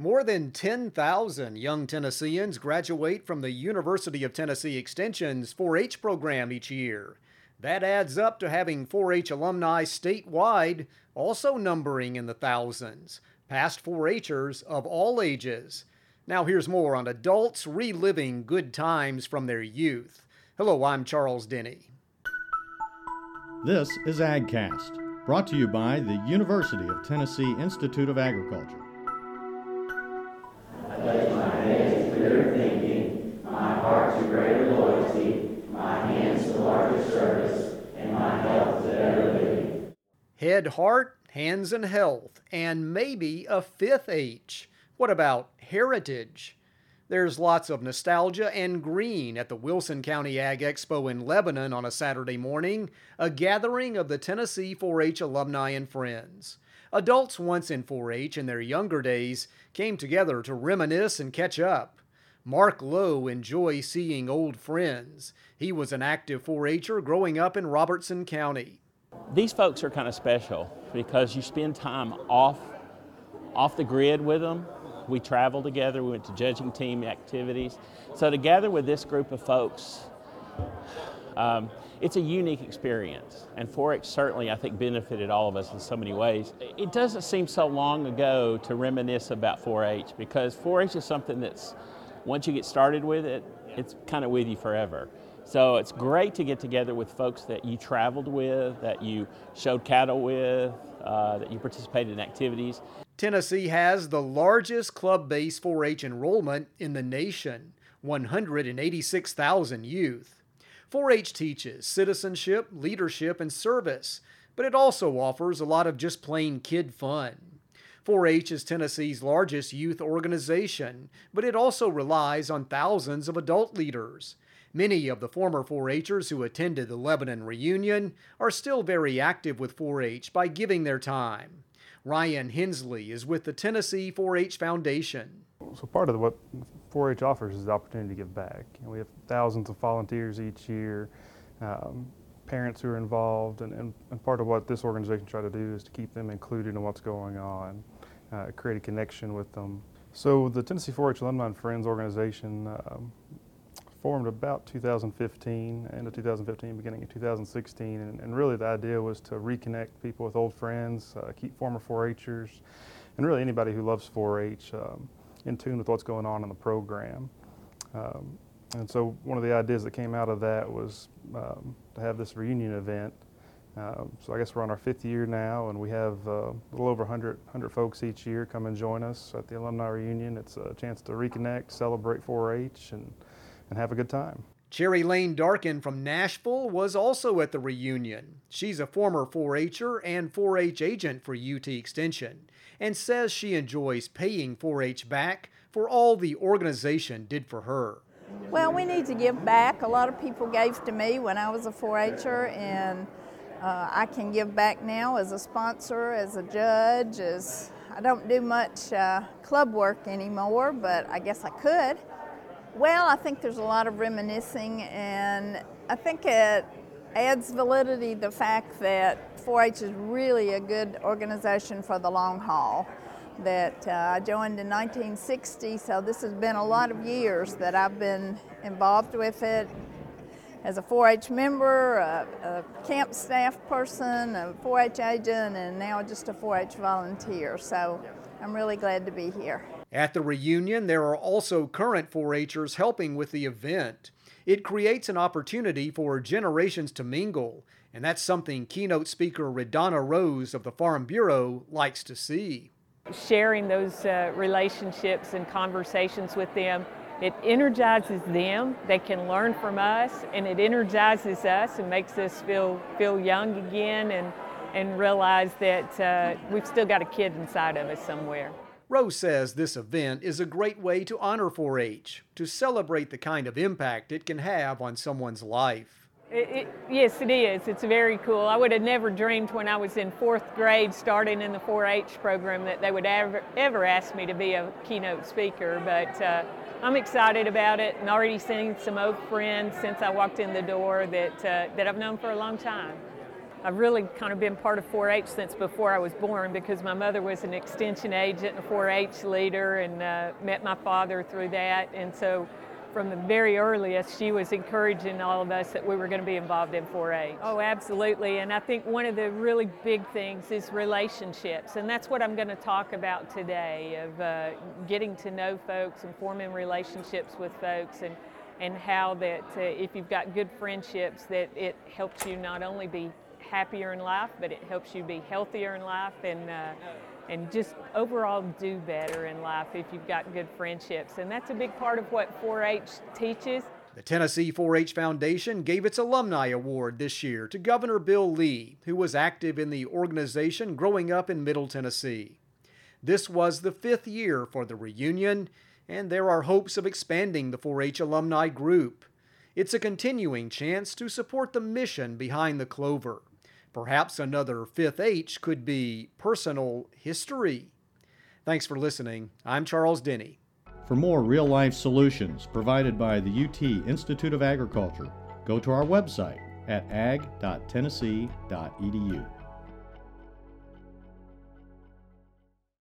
More than 10,000 young Tennesseans graduate from the University of Tennessee Extension's 4 H program each year. That adds up to having 4 H alumni statewide, also numbering in the thousands, past 4 Hers of all ages. Now, here's more on adults reliving good times from their youth. Hello, I'm Charles Denney. This is AgCast, brought to you by the University of Tennessee Institute of Agriculture. Loyalty, my hands to larger service, and my health to living. Head, heart, hands, and health, and maybe a fifth H. What about heritage? There's lots of nostalgia and green at the Wilson County Ag Expo in Lebanon on a Saturday morning, a gathering of the Tennessee 4 H alumni and friends. Adults once in 4 H in their younger days came together to reminisce and catch up. Mark Lowe enjoys seeing old friends. He was an active 4 H'er growing up in Robertson County. These folks are kind of special because you spend time off, off the grid with them. We traveled together, we went to judging team activities. So, together with this group of folks, um, it's a unique experience, and 4-H certainly, I think, benefited all of us in so many ways. It doesn't seem so long ago to reminisce about 4-H because 4-H is something that's once you get started with it, it's kind of with you forever. So it's great to get together with folks that you traveled with, that you showed cattle with, uh, that you participated in activities. Tennessee has the largest club based 4 H enrollment in the nation 186,000 youth. 4 H teaches citizenship, leadership, and service, but it also offers a lot of just plain kid fun. 4 H is Tennessee's largest youth organization, but it also relies on thousands of adult leaders. Many of the former 4 Hers who attended the Lebanon reunion are still very active with 4 H by giving their time. Ryan Hensley is with the Tennessee 4 H Foundation. So, part of what 4 H offers is the opportunity to give back. We have thousands of volunteers each year. Um, parents who are involved, and, and, and, part of what this organization tries to do is to keep them included in what's going on uh, create a connection with them. So the Tennessee 4-H Alumni and Friends organization um, formed about 2015, end of 2015, beginning of 2016, and, and, really the idea was to reconnect people with old friends, uh, keep former 4-Hers, and really anybody who loves 4-H um, in tune with what's going on in the program. Um, and so one of the ideas that came out of that was um, to have this reunion event so I guess we're on our fifth year now, and we have uh, a little over 100, 100 folks each year come and join us at the alumni reunion. It's a chance to reconnect, celebrate 4-H, and, and have a good time. Cherry Lane Darkin from Nashville was also at the reunion. She's a former 4-H'er and 4-H agent for UT Extension and says she enjoys paying 4-H back for all the organization did for her. Well, we need to give back. A lot of people gave to me when I was a 4-H'er, and uh, I can give back now as a sponsor, as a judge, as I don't do much uh, club work anymore, but I guess I could. Well, I think there's a lot of reminiscing, and I think it adds validity the fact that 4 H is really a good organization for the long haul. That uh, I joined in 1960, so this has been a lot of years that I've been involved with it, as a 4-H member, a, a, camp staff person, a 4-H agent, and now just a 4-H volunteer. So I'm really glad to be here. At the reunion, there are also current 4-Hers helping with the event. It creates an opportunity for generations to mingle, and that's something keynote speaker Redonna Rose of the Farm Bureau likes to see. Sharing those uh, relationships and conversations with them it energizes them, they can learn from us, and it energizes us and makes us feel, feel young again and, and realize that uh, we've still got a kid inside of us somewhere. Rose says this event is a great way to honor 4 H, to celebrate the kind of impact it can have on someone's life. It, it, yes, it is. It's very cool. I would have never dreamed when I was in fourth grade, starting in the 4-H program, that they would ever, ever ask me to be a keynote speaker. But uh, I'm excited about it and already seeing some old friends since I walked in the door that, uh, that I've known for a long time. I've really kind of been part of 4 H since before I was born because my mother was an extension agent and a 4 H leader and uh, met my father through that. And so from the very earliest, she was encouraging all of us that we were going to be involved in 4 H. Oh, absolutely. And I think one of the really big things is relationships. And that's what I'm going to talk about today of uh, getting to know folks and forming relationships with folks and, and how that uh, if you've got good friendships, that it helps you not only be happier in life, but it helps you be healthier in life and uh, and just overall do better in life if you've got good friendships. And that's a big part of what 4 H teaches. The Tennessee 4 H Foundation gave its Alumni Award this year to Governor Bill Lee, who was active in the organization growing up in Middle Tennessee. This was the fifth year for the reunion, and there are hopes of expanding the 4 H alumni group. It's a continuing chance to support the mission behind the Clover. Perhaps another fifth H could be personal history. Thanks for listening. I'm Charles Denney. For more real life solutions provided by the UT Institute of Agriculture, go to our website at ag.tennessee.edu.